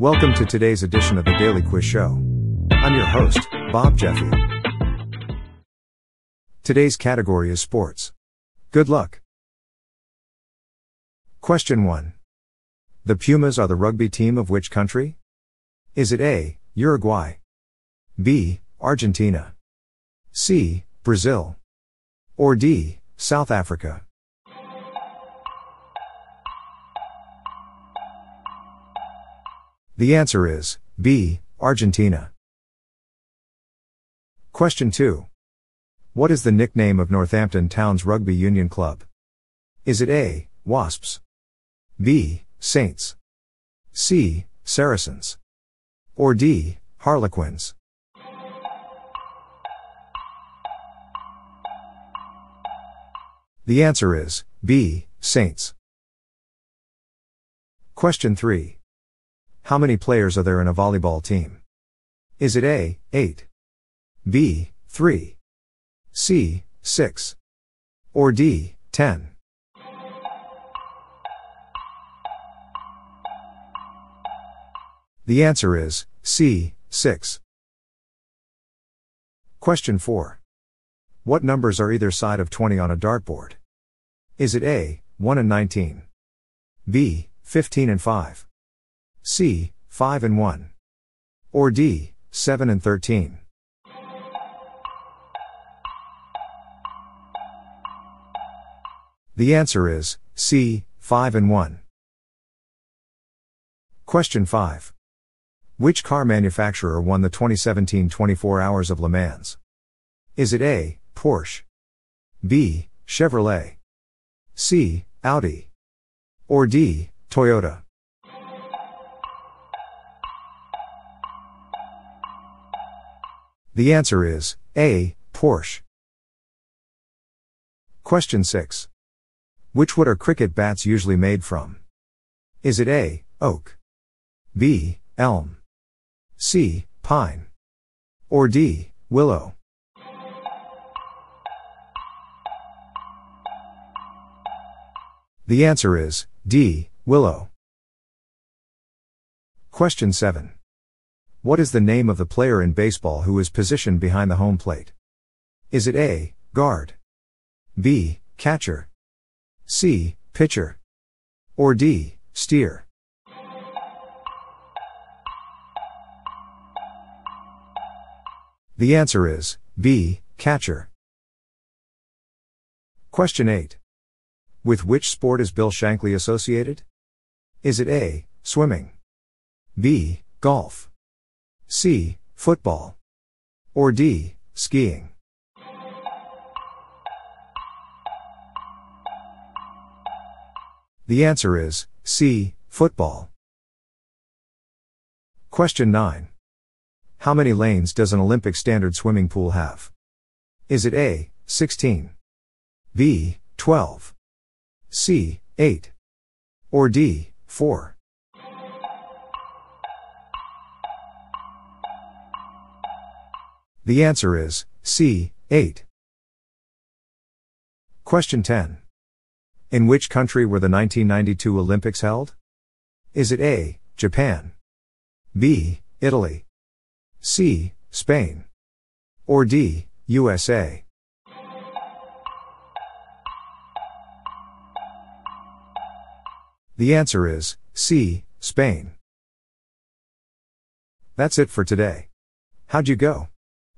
Welcome to today's edition of the Daily Quiz Show. I'm your host, Bob Jeffy. Today's category is sports. Good luck. Question 1. The Pumas are the rugby team of which country? Is it A. Uruguay? B. Argentina? C. Brazil? Or D. South Africa? The answer is B. Argentina. Question 2. What is the nickname of Northampton Town's rugby union club? Is it A. Wasps? B. Saints? C. Saracens? Or D. Harlequins? The answer is B. Saints. Question 3. How many players are there in a volleyball team? Is it A, 8, B, 3, C, 6, or D, 10? The answer is C, 6. Question 4. What numbers are either side of 20 on a dartboard? Is it A, 1 and 19? B, 15 and 5? C, 5 and 1. Or D, 7 and 13. The answer is C, 5 and 1. Question 5. Which car manufacturer won the 2017 24 Hours of Le Mans? Is it A, Porsche? B, Chevrolet? C, Audi? Or D, Toyota? The answer is A. Porsche. Question 6. Which wood are cricket bats usually made from? Is it A. Oak? B. Elm? C. Pine? Or D. Willow? The answer is D. Willow. Question 7. What is the name of the player in baseball who is positioned behind the home plate? Is it A, guard? B, catcher? C, pitcher? Or D, steer? The answer is B, catcher. Question 8. With which sport is Bill Shankly associated? Is it A, swimming? B, golf? C. Football. Or D. Skiing. The answer is C. Football. Question 9. How many lanes does an Olympic standard swimming pool have? Is it A. 16? B. 12? C. 8? Or D. 4? The answer is C, 8. Question 10. In which country were the 1992 Olympics held? Is it A, Japan? B, Italy? C, Spain? Or D, USA? The answer is C, Spain. That's it for today. How'd you go?